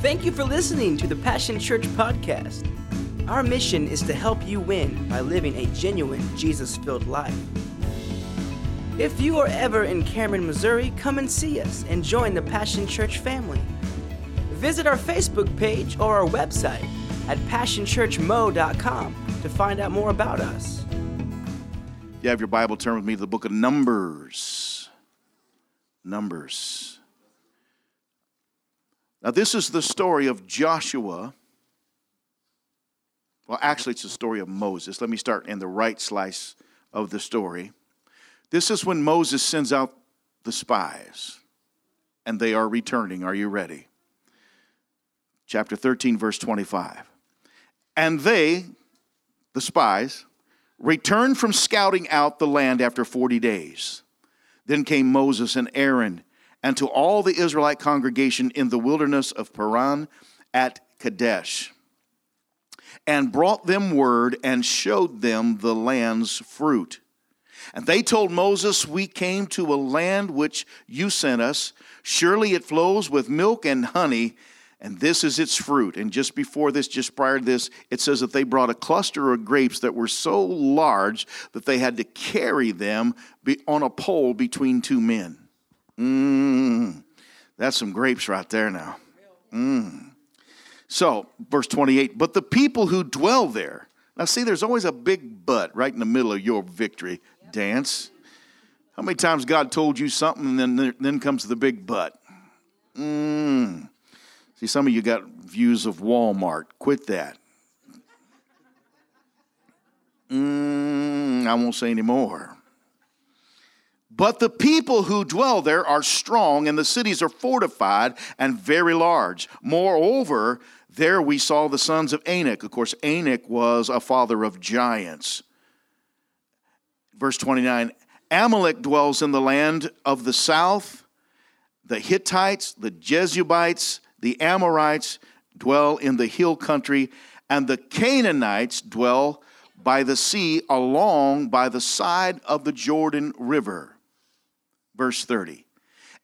Thank you for listening to the Passion Church podcast. Our mission is to help you win by living a genuine Jesus filled life. If you are ever in Cameron, Missouri, come and see us and join the Passion Church family. Visit our Facebook page or our website at passionchurchmo.com to find out more about us. You have your Bible, turn with me to the book of Numbers. Numbers. Now, this is the story of Joshua well, actually, it's the story of Moses. Let me start in the right slice of the story. This is when Moses sends out the spies, and they are returning. Are you ready? Chapter 13, verse 25. And they, the spies, returned from scouting out the land after 40 days. Then came Moses and Aaron and to all the Israelite congregation in the wilderness of Paran at Kadesh and brought them word and showed them the land's fruit. And they told Moses, We came to a land which you sent us. Surely it flows with milk and honey, and this is its fruit. And just before this, just prior to this, it says that they brought a cluster of grapes that were so large that they had to carry them on a pole between two men. Mmm, that's some grapes right there now. Mmm. So, verse 28 But the people who dwell there, now see, there's always a big but right in the middle of your victory dance. How many times God told you something and then, then comes the big but? Mm. See, some of you got views of Walmart. Quit that. Mm, I won't say any more. But the people who dwell there are strong, and the cities are fortified and very large. Moreover, there we saw the sons of Anak. Of course, Anak was a father of giants. Verse 29 Amalek dwells in the land of the south. The Hittites, the Jebusites, the Amorites dwell in the hill country, and the Canaanites dwell by the sea along by the side of the Jordan River. Verse 30.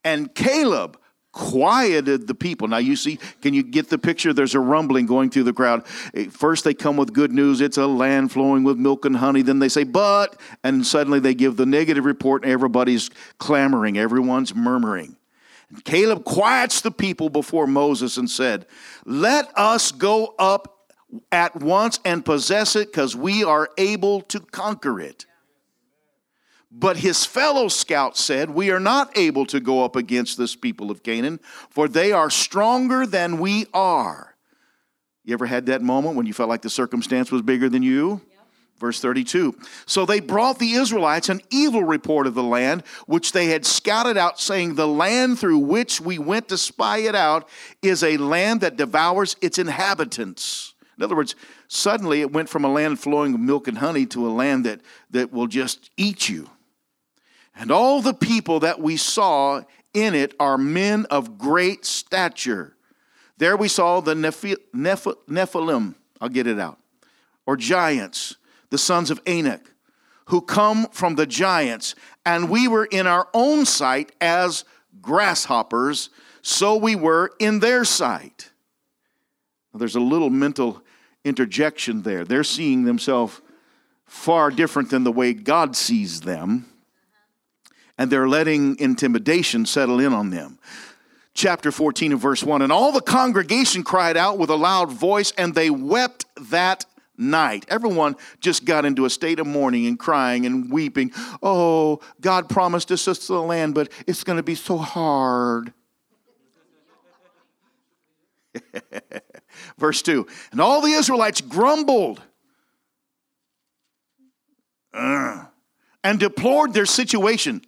And Caleb quieted the people. Now, you see, can you get the picture? There's a rumbling going through the crowd. Eh, first, they come with good news it's a land flowing with milk and honey. Then they say, but, and suddenly they give the negative report, and everybody's clamoring, everyone's murmuring. Caleb quiets the people before Moses and said, Let us go up at once and possess it, because we are able to conquer it. But his fellow scouts said, We are not able to go up against this people of Canaan, for they are stronger than we are. You ever had that moment when you felt like the circumstance was bigger than you? Verse 32. So they brought the Israelites an evil report of the land which they had scouted out, saying, The land through which we went to spy it out is a land that devours its inhabitants. In other words, suddenly it went from a land flowing with milk and honey to a land that, that will just eat you. And all the people that we saw in it are men of great stature. There we saw the Nephi- Neph- Nephilim, I'll get it out, or giants, the sons of Anak, who come from the giants. And we were in our own sight as grasshoppers, so we were in their sight. There's a little mental interjection there. They're seeing themselves far different than the way God sees them and they're letting intimidation settle in on them. Chapter 14 and verse 1 And all the congregation cried out with a loud voice, and they wept that night. Everyone just got into a state of mourning and crying and weeping. Oh, God promised us this the land, but it's going to be so hard. Verse 2 And all the Israelites grumbled uh, and deplored their situation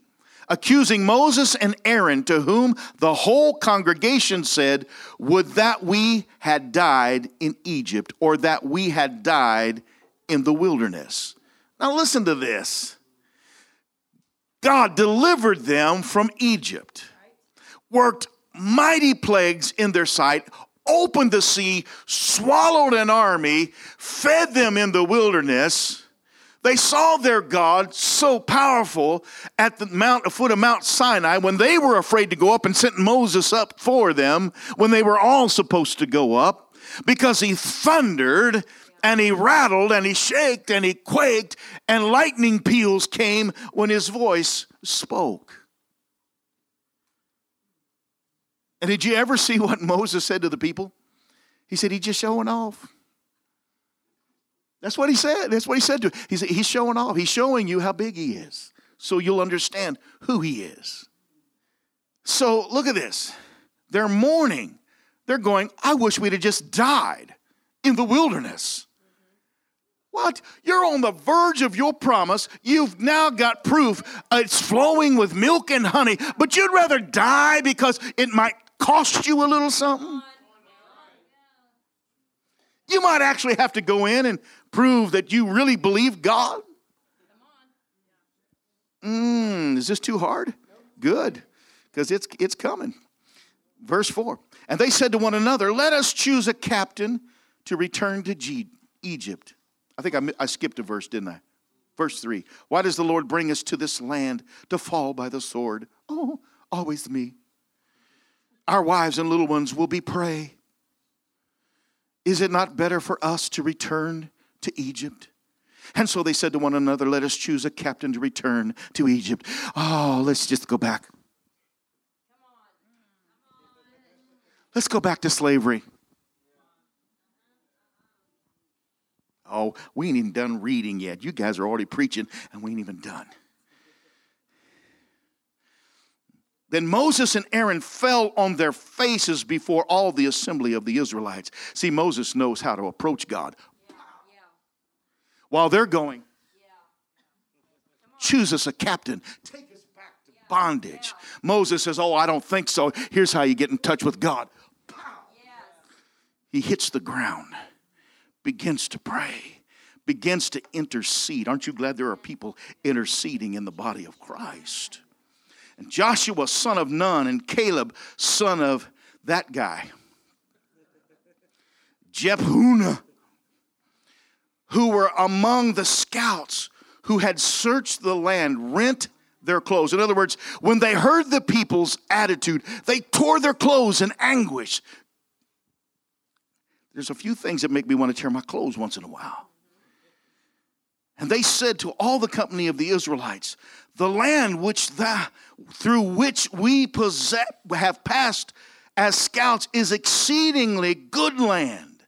accusing Moses and Aaron, to whom the whole congregation said, Would that we had died in Egypt, or that we had died in the wilderness. Now, listen to this God delivered them from Egypt, worked mighty plagues in their sight, opened the sea, swallowed an army, fed them in the wilderness They saw their God so powerful at the mount, foot of Mount Sinai when they were afraid to go up and sent Moses up for them when they were all supposed to go up because he thundered and he rattled and he shaked and he quaked and lightning peals came when his voice spoke. And did you ever see what Moses said to the people? He said, He's just showing off. That's what he said. That's what he said to said, He's showing off. He's showing you how big he is. So you'll understand who he is. So look at this. They're mourning. They're going, I wish we'd have just died in the wilderness. What? You're on the verge of your promise. You've now got proof it's flowing with milk and honey, but you'd rather die because it might cost you a little something? You might actually have to go in and prove that you really believe God. Mm, is this too hard? Good, because it's, it's coming. Verse 4 And they said to one another, Let us choose a captain to return to G- Egypt. I think I, I skipped a verse, didn't I? Verse 3 Why does the Lord bring us to this land to fall by the sword? Oh, always me. Our wives and little ones will be prey. Is it not better for us to return to Egypt? And so they said to one another, Let us choose a captain to return to Egypt. Oh, let's just go back. Let's go back to slavery. Oh, we ain't even done reading yet. You guys are already preaching, and we ain't even done. Then Moses and Aaron fell on their faces before all the assembly of the Israelites. See, Moses knows how to approach God. While they're going, choose us a captain, take us back to bondage. Moses says, Oh, I don't think so. Here's how you get in touch with God. He hits the ground, begins to pray, begins to intercede. Aren't you glad there are people interceding in the body of Christ? And Joshua, son of Nun, and Caleb, son of that guy, Jephunneh, who were among the scouts who had searched the land, rent their clothes. In other words, when they heard the people's attitude, they tore their clothes in anguish. There's a few things that make me want to tear my clothes once in a while. And they said to all the company of the Israelites, The land which thou, through which we possess, have passed as scouts is exceedingly good land.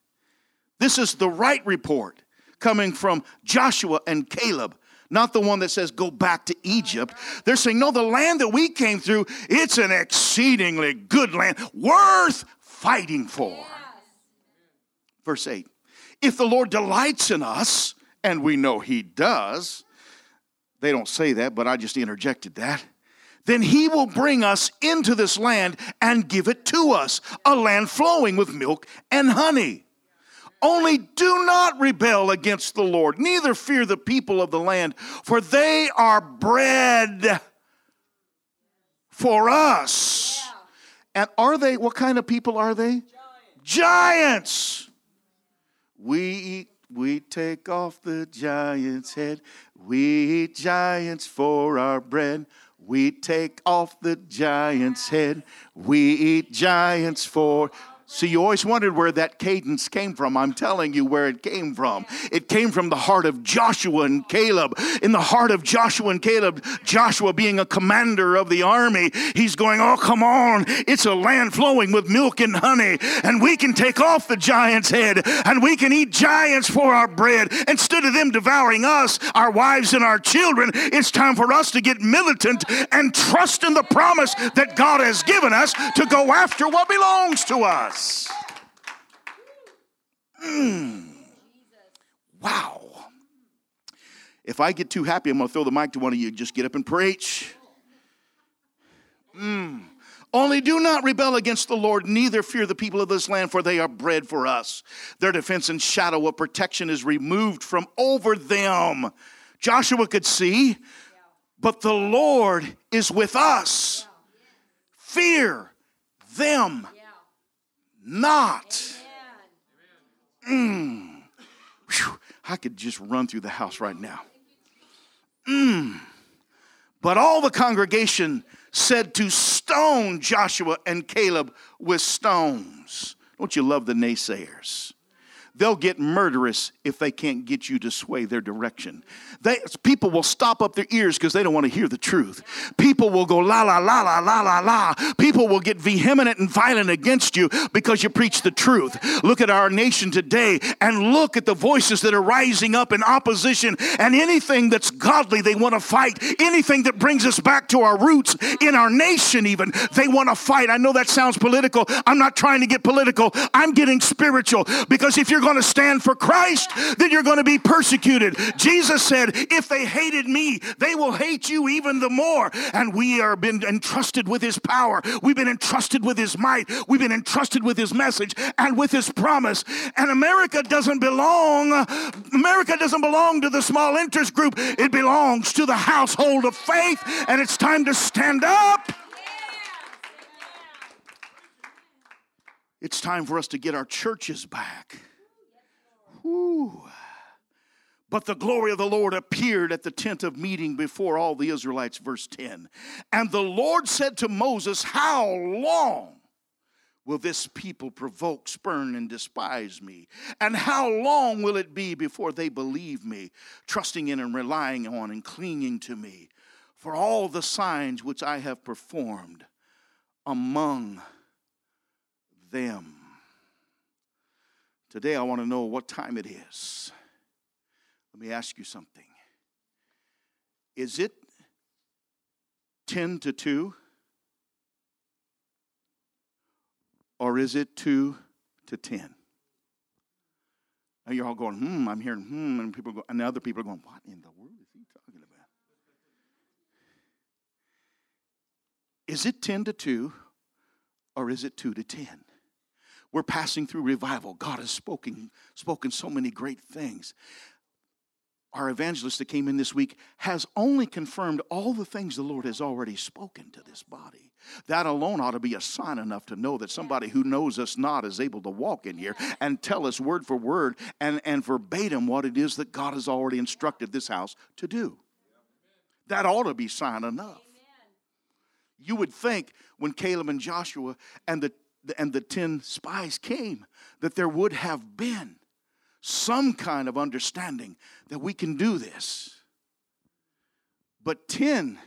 This is the right report coming from Joshua and Caleb, not the one that says go back to Egypt. They're saying, No, the land that we came through, it's an exceedingly good land, worth fighting for. Verse 8 If the Lord delights in us, and we know he does. They don't say that, but I just interjected that. Then he will bring us into this land and give it to us, a land flowing with milk and honey. Only do not rebel against the Lord, neither fear the people of the land, for they are bread for us. And are they, what kind of people are they? Giants. Giants. We eat we take off the giant's head. We eat giants for our bread. We take off the giant's head. We eat giants for See, you always wondered where that cadence came from. I'm telling you where it came from. It came from the heart of Joshua and Caleb. In the heart of Joshua and Caleb, Joshua being a commander of the army, he's going, Oh, come on. It's a land flowing with milk and honey, and we can take off the giant's head and we can eat giants for our bread. Instead of them devouring us, our wives, and our children, it's time for us to get militant and trust in the promise that God has given us to go after what belongs to us. Mm. Wow. If I get too happy, I'm going to throw the mic to one of you. Just get up and preach. Mm. Only do not rebel against the Lord, neither fear the people of this land, for they are bread for us. Their defense and shadow of protection is removed from over them. Joshua could see, but the Lord is with us. Fear them not. Mm. Whew. I could just run through the house right now. Mm. But all the congregation said to stone Joshua and Caleb with stones. Don't you love the naysayers? They'll get murderous if they can't get you to sway their direction. They, people will stop up their ears because they don't want to hear the truth. People will go la la la la la la la. People will get vehement and violent against you because you preach the truth. Look at our nation today and look at the voices that are rising up in opposition and anything that's godly they want to fight. Anything that brings us back to our roots in our nation even they want to fight. I know that sounds political. I'm not trying to get political. I'm getting spiritual because if you're going to stand for Christ, then you're going to be persecuted. Jesus said, If they hated me, they will hate you even the more. And we are been entrusted with his power. We've been entrusted with his might. We've been entrusted with his message and with his promise. And America doesn't belong, America doesn't belong to the small interest group. It belongs to the household of faith. And it's time to stand up. It's time for us to get our churches back. But the glory of the Lord appeared at the tent of meeting before all the Israelites, verse 10. And the Lord said to Moses, How long will this people provoke, spurn, and despise me? And how long will it be before they believe me, trusting in and relying on and clinging to me for all the signs which I have performed among them? Today, I want to know what time it is. Let me ask you something. Is it 10 to 2? Or is it 2 to 10? Now you're all going, hmm, I'm hearing hmm, and people go, and other people are going, what in the world is he talking about? Is it 10 to 2 or is it 2 to 10? We're passing through revival. God has spoken, spoken so many great things. Our evangelist that came in this week has only confirmed all the things the Lord has already spoken to this body. That alone ought to be a sign enough to know that somebody who knows us not is able to walk in here and tell us word for word and, and verbatim what it is that God has already instructed this house to do. That ought to be sign enough. You would think when Caleb and Joshua and the and the 10 spies came, that there would have been some kind of understanding that we can do this. But 10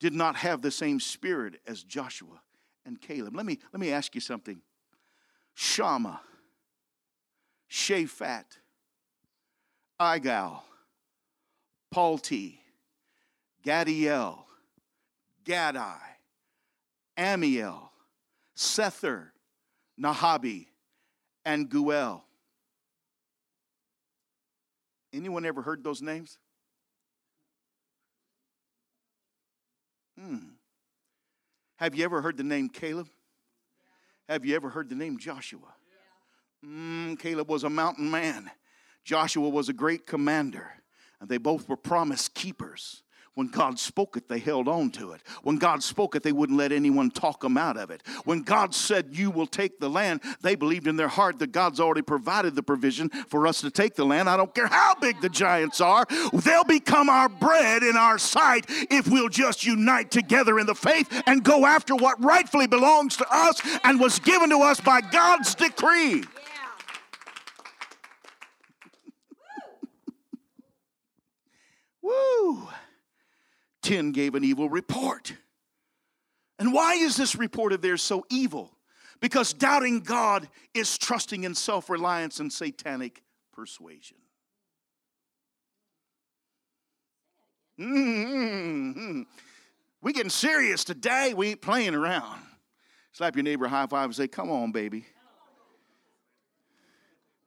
did not have the same spirit as Joshua and Caleb. Let me, let me ask you something. Shammah, Shaphat, Igal, Palti, Gaddiel, Gadai, Ammiel, Sethur, Nahabi, and Guel. Anyone ever heard those names? Hmm. Have you ever heard the name Caleb? Have you ever heard the name Joshua? Mm, Caleb was a mountain man. Joshua was a great commander. And they both were promise keepers. When God spoke it, they held on to it. When God spoke it, they wouldn't let anyone talk them out of it. When God said, You will take the land, they believed in their heart that God's already provided the provision for us to take the land. I don't care how big the giants are, they'll become our bread in our sight if we'll just unite together in the faith and go after what rightfully belongs to us and was given to us by God's decree. Woo! 10 gave an evil report. And why is this report of theirs so evil? Because doubting God is trusting in self reliance and satanic persuasion. Mm-hmm. We getting serious today. We ain't playing around. Slap your neighbor high five and say, Come on, baby.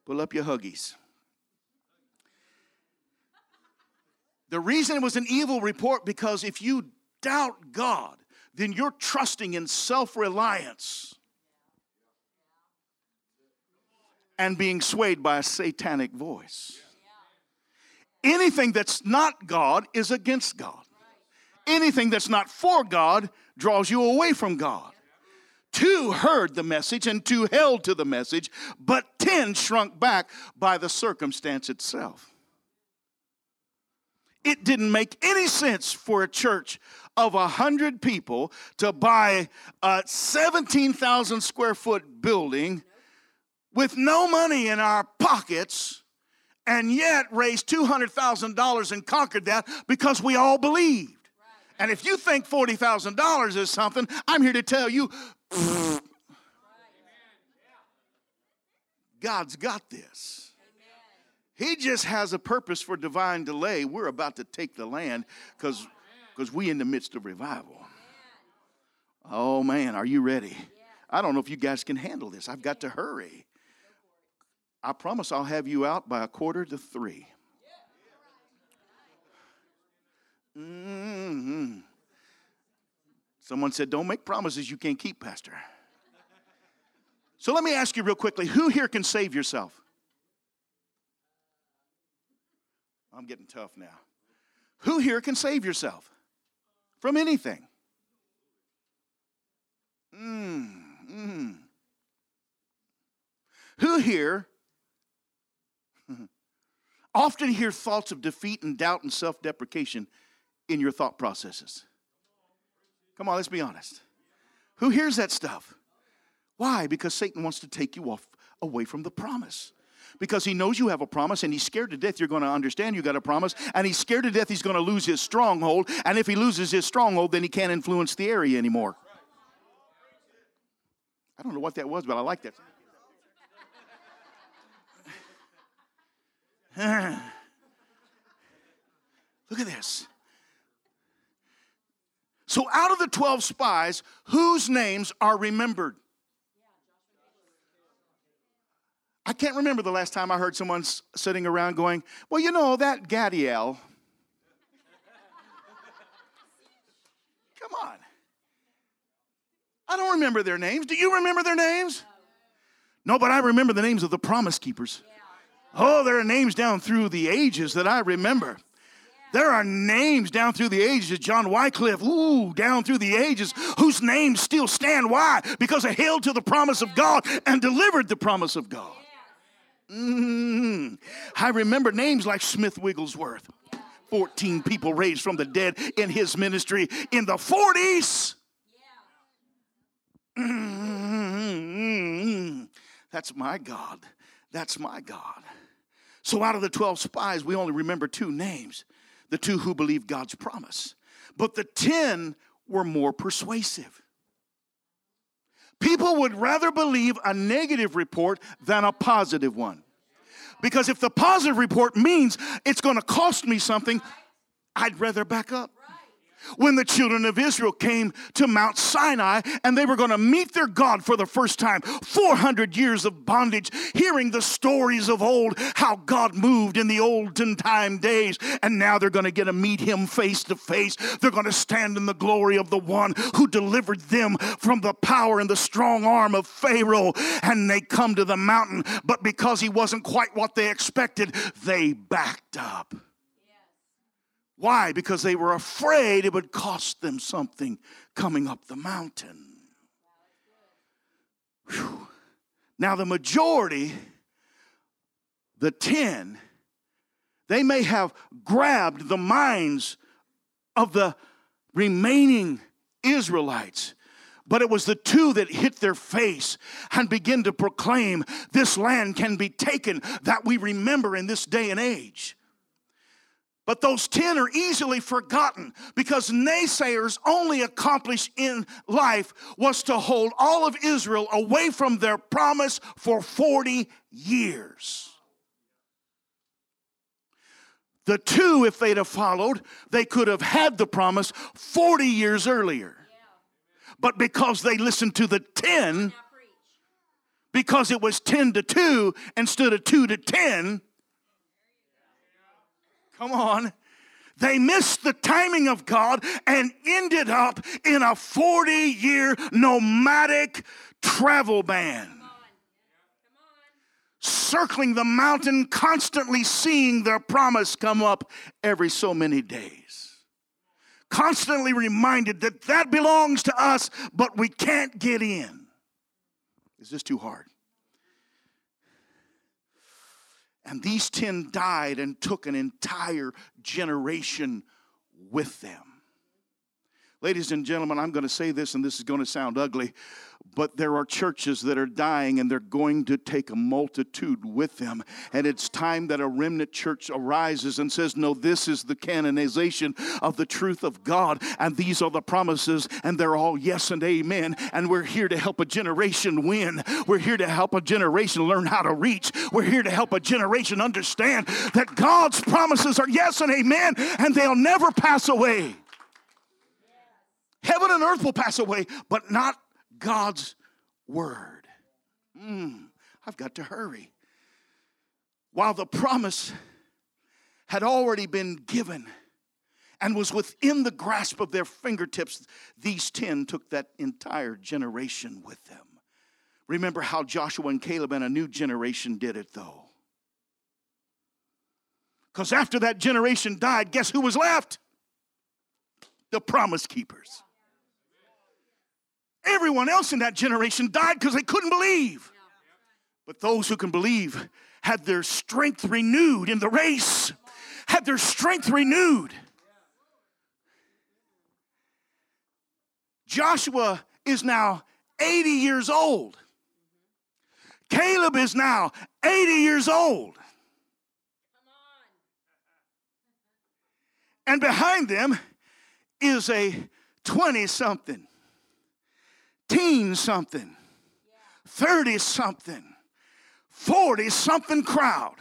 Pull up your huggies. The reason it was an evil report because if you doubt God, then you're trusting in self reliance and being swayed by a satanic voice. Anything that's not God is against God. Anything that's not for God draws you away from God. Two heard the message and two held to the message, but ten shrunk back by the circumstance itself. It didn't make any sense for a church of 100 people to buy a 17,000 square foot building with no money in our pockets and yet raised $200,000 and conquered that because we all believed. And if you think $40,000 is something, I'm here to tell you God's got this. He just has a purpose for divine delay. We're about to take the land because because we in the midst of revival. Oh man, are you ready? I don't know if you guys can handle this. I've got to hurry. I promise I'll have you out by a quarter to three. Mm-hmm. Someone said, Don't make promises you can't keep, Pastor. So let me ask you real quickly who here can save yourself? I'm getting tough now. Who here can save yourself from anything? Mm, mm. Who here often hear thoughts of defeat and doubt and self deprecation in your thought processes? Come on, let's be honest. Who hears that stuff? Why? Because Satan wants to take you off away from the promise. Because he knows you have a promise and he's scared to death you're going to understand you got a promise and he's scared to death he's going to lose his stronghold and if he loses his stronghold then he can't influence the area anymore. I don't know what that was but I like that. Look at this. So, out of the 12 spies, whose names are remembered? I can't remember the last time I heard someone sitting around going, Well, you know, that Gaddiel. Come on. I don't remember their names. Do you remember their names? No, but I remember the names of the promise keepers. Oh, there are names down through the ages that I remember. There are names down through the ages, John Wycliffe, ooh, down through the ages, whose names still stand. Why? Because they held to the promise of God and delivered the promise of God. Mm-hmm. I remember names like Smith Wigglesworth, 14 people raised from the dead in his ministry in the 40s. Mm-hmm. That's my God. That's my God. So, out of the 12 spies, we only remember two names the two who believed God's promise. But the 10 were more persuasive. People would rather believe a negative report than a positive one. Because if the positive report means it's going to cost me something, I'd rather back up when the children of Israel came to Mount Sinai and they were going to meet their God for the first time. 400 years of bondage, hearing the stories of old, how God moved in the olden time days. And now they're going to get to meet him face to face. They're going to stand in the glory of the one who delivered them from the power and the strong arm of Pharaoh. And they come to the mountain, but because he wasn't quite what they expected, they backed up. Why? Because they were afraid it would cost them something coming up the mountain. Whew. Now, the majority, the 10, they may have grabbed the minds of the remaining Israelites, but it was the two that hit their face and began to proclaim this land can be taken that we remember in this day and age. But those 10 are easily forgotten because naysayers only accomplished in life was to hold all of Israel away from their promise for 40 years. The two, if they'd have followed, they could have had the promise 40 years earlier. But because they listened to the 10, because it was 10 to 2 instead of 2 to 10, Come on. They missed the timing of God and ended up in a 40 year nomadic travel ban. Circling the mountain, constantly seeing their promise come up every so many days. Constantly reminded that that belongs to us, but we can't get in. Is this too hard? And these 10 died and took an entire generation with them. Ladies and gentlemen, I'm going to say this, and this is going to sound ugly, but there are churches that are dying and they're going to take a multitude with them. And it's time that a remnant church arises and says, No, this is the canonization of the truth of God, and these are the promises, and they're all yes and amen. And we're here to help a generation win. We're here to help a generation learn how to reach. We're here to help a generation understand that God's promises are yes and amen, and they'll never pass away. Heaven and earth will pass away, but not God's word. Mm, I've got to hurry. While the promise had already been given and was within the grasp of their fingertips, these 10 took that entire generation with them. Remember how Joshua and Caleb and a new generation did it, though. Because after that generation died, guess who was left? The promise keepers. Everyone else in that generation died because they couldn't believe. But those who can believe had their strength renewed in the race, had their strength renewed. Joshua is now 80 years old. Caleb is now 80 years old. And behind them is a 20 something teen something, 30 something, 40 something crowd.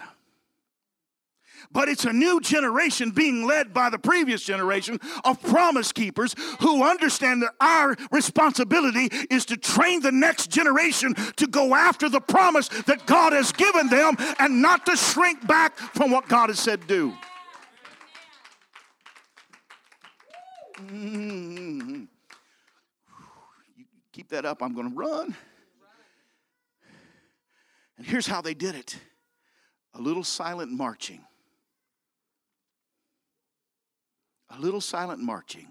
But it's a new generation being led by the previous generation of promise keepers who understand that our responsibility is to train the next generation to go after the promise that God has given them and not to shrink back from what God has said do. Mm-hmm. Keep that up. I'm going to run. And here's how they did it a little silent marching. A little silent marching.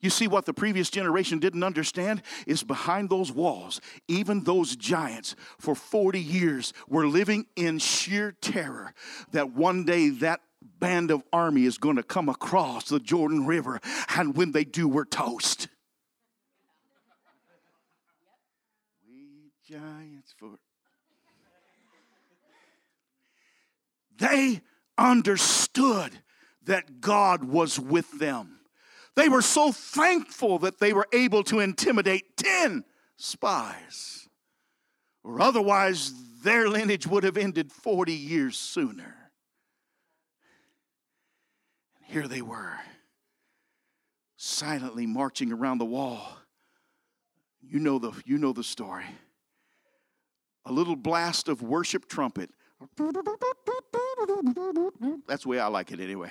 You see, what the previous generation didn't understand is behind those walls, even those giants for 40 years were living in sheer terror that one day that band of army is going to come across the Jordan River, and when they do, we're toast. Giants for. They understood that God was with them. They were so thankful that they were able to intimidate 10 spies, or otherwise their lineage would have ended 40 years sooner. And here they were, silently marching around the wall. You know the, you know the story a little blast of worship trumpet. That's the way I like it anyway.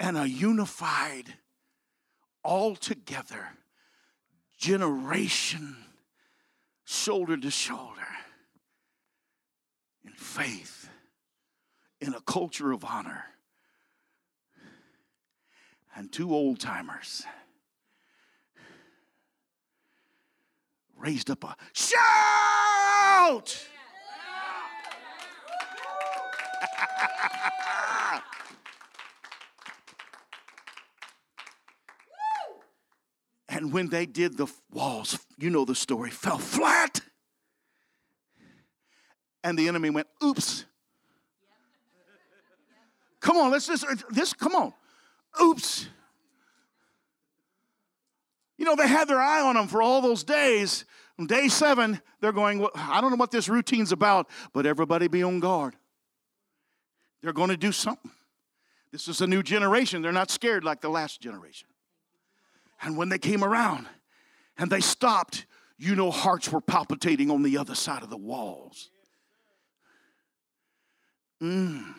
And a unified, all together generation, shoulder to shoulder, in faith, in a culture of honor and two old timers raised up a shout. and when they did, the walls, you know the story, fell flat. And the enemy went, oops. Come on, let's just, this, come on. Oops. You know, they had their eye on them for all those days. On day seven, they're going, well, I don't know what this routine's about, but everybody be on guard. They're going to do something. This is a new generation. They're not scared like the last generation. And when they came around and they stopped, you know, hearts were palpitating on the other side of the walls. Mm.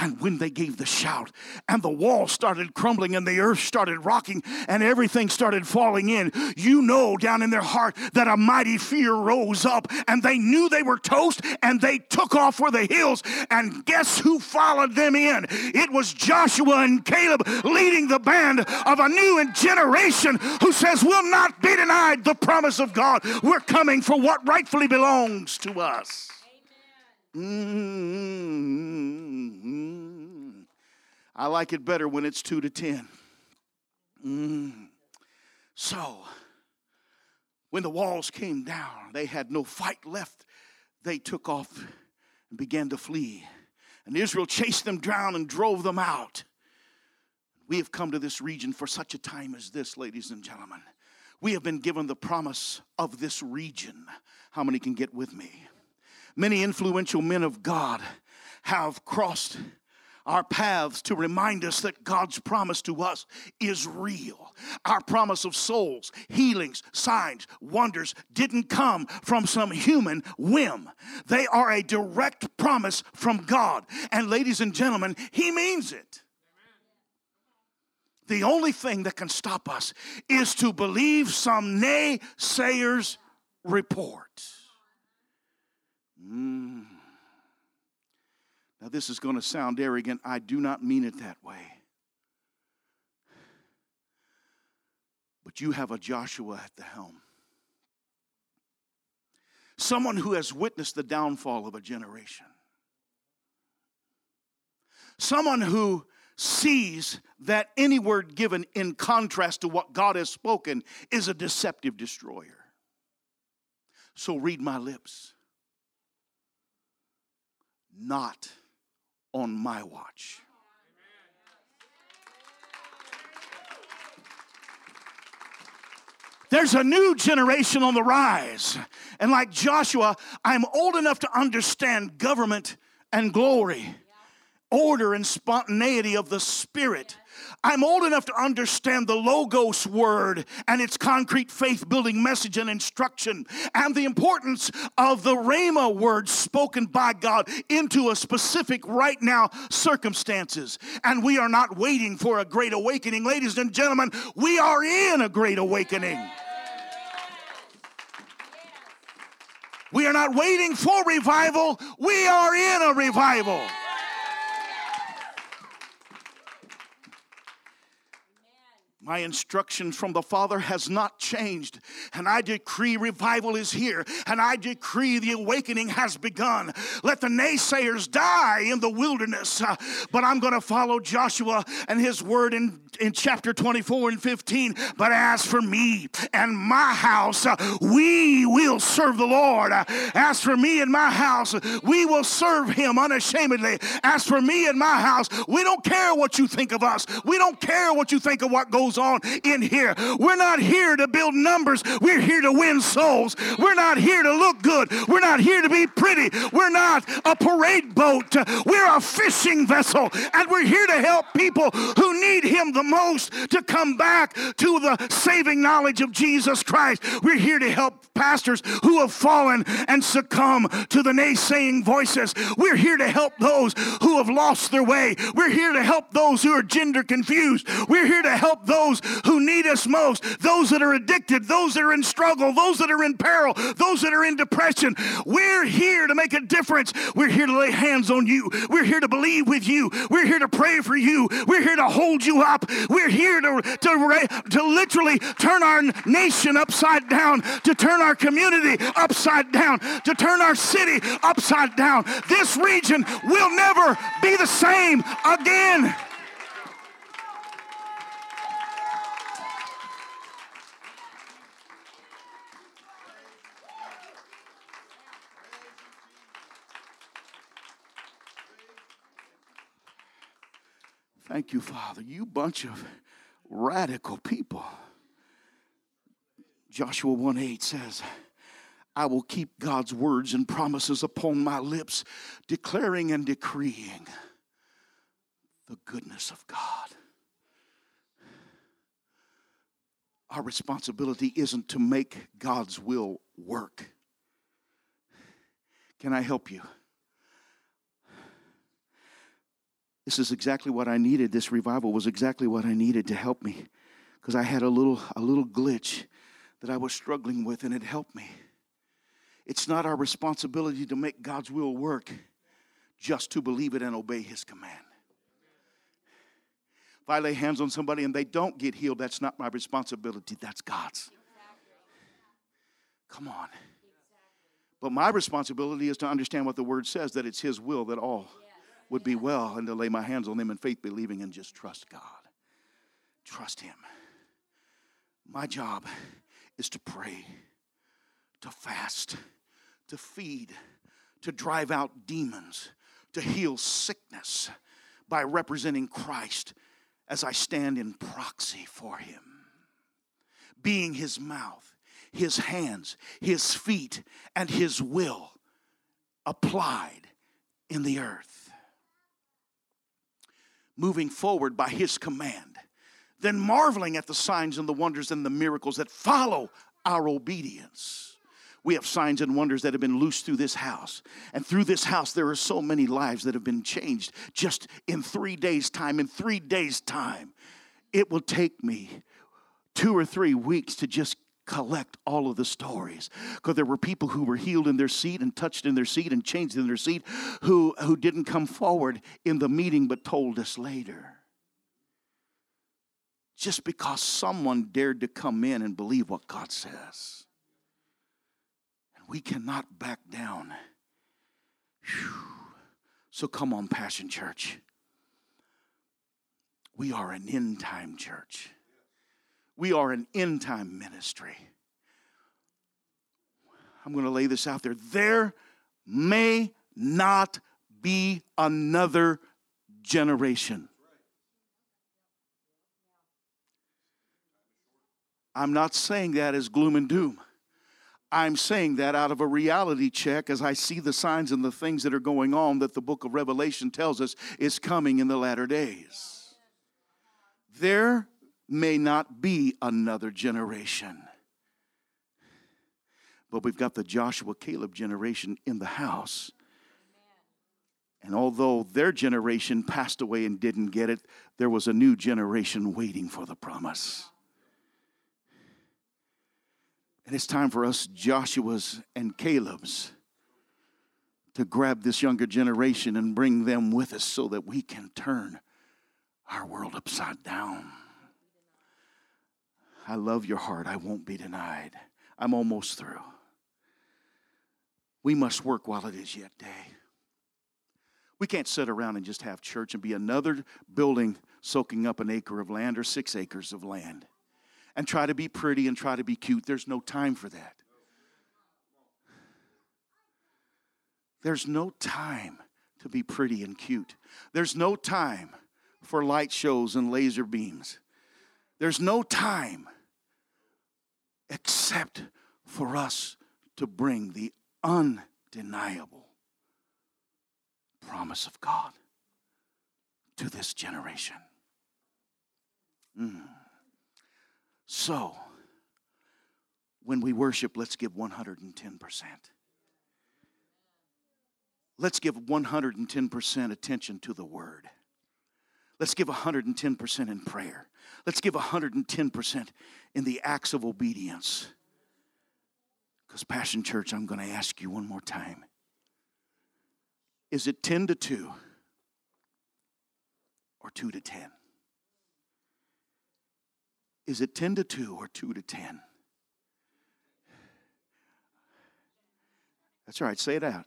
And when they gave the shout, and the wall started crumbling, and the earth started rocking, and everything started falling in, you know down in their heart that a mighty fear rose up, and they knew they were toast, and they took off for the hills. And guess who followed them in? It was Joshua and Caleb leading the band of a new generation who says, We'll not be denied the promise of God. We're coming for what rightfully belongs to us. Mm-hmm. I like it better when it's two to ten. Mm. So, when the walls came down, they had no fight left. They took off and began to flee. And Israel chased them down and drove them out. We have come to this region for such a time as this, ladies and gentlemen. We have been given the promise of this region. How many can get with me? Many influential men of God have crossed our paths to remind us that God's promise to us is real. Our promise of souls, healings, signs, wonders didn't come from some human whim. They are a direct promise from God. And ladies and gentlemen, He means it. The only thing that can stop us is to believe some naysayer's report. Mm. Now, this is going to sound arrogant. I do not mean it that way. But you have a Joshua at the helm. Someone who has witnessed the downfall of a generation. Someone who sees that any word given in contrast to what God has spoken is a deceptive destroyer. So read my lips not on my watch. There's a new generation on the rise. And like Joshua, I'm old enough to understand government and glory, order and spontaneity of the Spirit. I'm old enough to understand the Logos word and its concrete faith building message and instruction, and the importance of the Rhema word spoken by God into a specific right now circumstances. And we are not waiting for a great awakening. Ladies and gentlemen, we are in a great awakening. We are not waiting for revival, we are in a revival. My instruction from the Father has not changed. And I decree revival is here. And I decree the awakening has begun. Let the naysayers die in the wilderness. Uh, but I'm going to follow Joshua and his word in, in chapter 24 and 15. But as for me and my house, uh, we will serve the Lord. Uh, as for me and my house, we will serve him unashamedly. As for me and my house, we don't care what you think of us. We don't care what you think of what goes on in here. We're not here to build numbers, we're here to win souls. We're not here to look good, we're not here to be pretty. We're not a parade boat, we're a fishing vessel, and we're here to help people who need Him the most to come back to the saving knowledge of Jesus Christ. We're here to help pastors who have fallen and succumb to the naysaying voices. We're here to help those who have lost their way. We're here to help those who are gender confused. We're here to help those those who need us most, those that are addicted, those that are in struggle, those that are in peril, those that are in depression. We're here to make a difference. We're here to lay hands on you. We're here to believe with you. We're here to pray for you. We're here to hold you up. We're here to, to, to literally turn our nation upside down, to turn our community upside down, to turn our city upside down. This region will never be the same again. Thank you, Father. You bunch of radical people. Joshua 1 8 says, I will keep God's words and promises upon my lips, declaring and decreeing the goodness of God. Our responsibility isn't to make God's will work. Can I help you? This is exactly what I needed. This revival was exactly what I needed to help me because I had a little, a little glitch that I was struggling with, and it helped me. It's not our responsibility to make God's will work, just to believe it and obey His command. If I lay hands on somebody and they don't get healed, that's not my responsibility, that's God's. Come on. But my responsibility is to understand what the word says that it's His will that all would be well and to lay my hands on them in faith, believing and just trust God. Trust Him. My job is to pray, to fast, to feed, to drive out demons, to heal sickness by representing Christ as I stand in proxy for Him, being His mouth, His hands, His feet, and His will applied in the earth. Moving forward by His command then marveling at the signs and the wonders and the miracles that follow our obedience. We have signs and wonders that have been loosed through this house. And through this house, there are so many lives that have been changed just in three days' time. In three days' time, it will take me two or three weeks to just collect all of the stories because there were people who were healed in their seat and touched in their seat and changed in their seat who, who didn't come forward in the meeting but told us later just because someone dared to come in and believe what God says. And we cannot back down. Whew. So come on, Passion Church. We are an end time church. We are an end time ministry. I'm going to lay this out there. There may not be another generation. I'm not saying that as gloom and doom. I'm saying that out of a reality check as I see the signs and the things that are going on that the book of Revelation tells us is coming in the latter days. There may not be another generation. But we've got the Joshua Caleb generation in the house. And although their generation passed away and didn't get it, there was a new generation waiting for the promise. And it's time for us, Joshua's and Caleb's, to grab this younger generation and bring them with us so that we can turn our world upside down. I love your heart. I won't be denied. I'm almost through. We must work while it is yet day. We can't sit around and just have church and be another building soaking up an acre of land or six acres of land and try to be pretty and try to be cute. There's no time for that. There's no time to be pretty and cute. There's no time for light shows and laser beams. There's no time except for us to bring the undeniable promise of God to this generation. Mm. So, when we worship, let's give 110%. Let's give 110% attention to the word. Let's give 110% in prayer. Let's give 110% in the acts of obedience. Because, Passion Church, I'm going to ask you one more time is it 10 to 2 or 2 to 10? Is it 10 to 2 or 2 to 10? That's all right, say it out.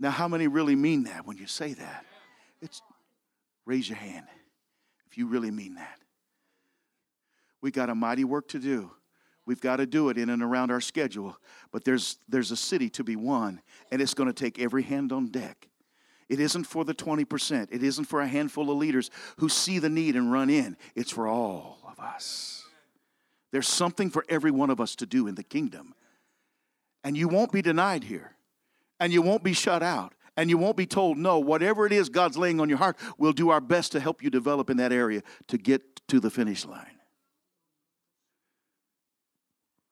Now, how many really mean that when you say that? It's raise your hand you really mean that. We got a mighty work to do. We've got to do it in and around our schedule, but there's there's a city to be won, and it's going to take every hand on deck. It isn't for the 20%. It isn't for a handful of leaders who see the need and run in. It's for all of us. There's something for every one of us to do in the kingdom. And you won't be denied here. And you won't be shut out. And you won't be told no. Whatever it is God's laying on your heart, we'll do our best to help you develop in that area to get to the finish line.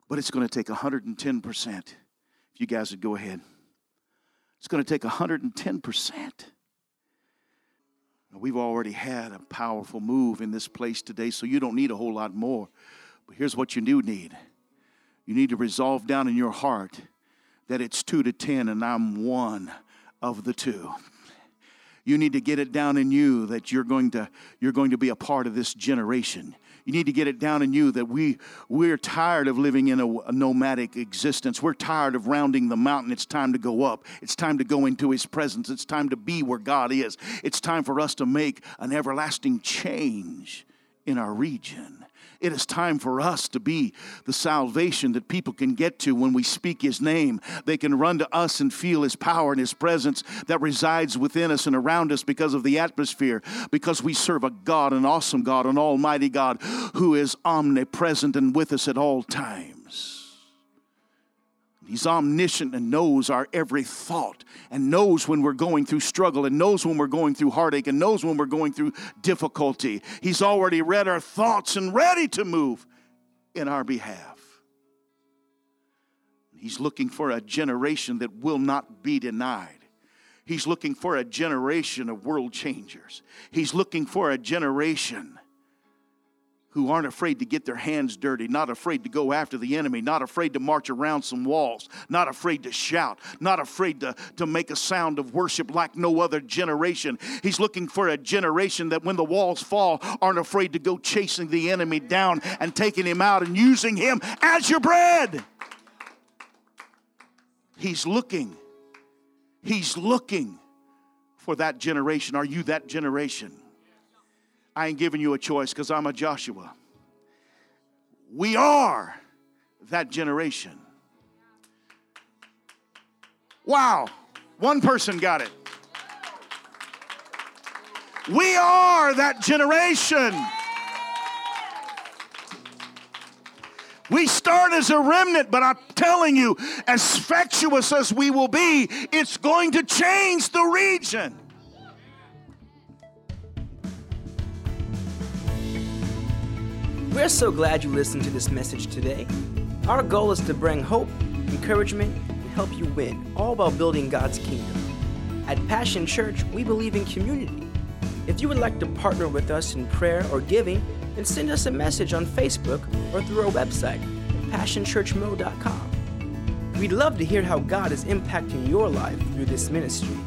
But it's going to take 110%. If you guys would go ahead. It's going to take 110% We've already had a powerful move in this place today, so you don't need a whole lot more. But here's what you do need you need to resolve down in your heart that it's two to ten and I'm one of the two. You need to get it down in you that you're going to, you're going to be a part of this generation. You need to get it down in you that we, we're tired of living in a, nomadic existence. We're tired of rounding the mountain. It's time to go up. It's time to go into His presence. It's time to be where God is. It's time for us to make an everlasting change in our region. It is time for us to be the salvation that people can get to when we speak His name. They can run to us and feel His power and His presence that resides within us and around us because of the atmosphere, because we serve a God, an awesome God, an almighty God who is omnipresent and with us at all times. He's omniscient and knows our every thought and knows when we're going through struggle and knows when we're going through heartache and knows when we're going through difficulty. He's already read our thoughts and ready to move in our behalf. He's looking for a generation that will not be denied. He's looking for a generation of world changers. He's looking for a generation who aren't afraid to get their hands dirty, not afraid to go after the enemy, not afraid to march around some walls, not afraid to shout, not afraid to, to make a sound of worship like no other generation. He's looking for a generation that when the walls fall, aren't afraid to go chasing the enemy down and taking him out and using him as your bread. He's looking. He's looking for that generation. Are you that generation? I ain't giving you a choice because I'm a Joshua. We are that generation. Wow, one person got it. We are that generation. We start as a remnant, but I'm telling you, as factious as we will be, it's going to change the region. We're so glad you listened to this message today. Our goal is to bring hope, encouragement, and help you win, all while building God's kingdom. At Passion Church, we believe in community. If you would like to partner with us in prayer or giving, then send us a message on Facebook or through our website passionchurchmo.com. We'd love to hear how God is impacting your life through this ministry.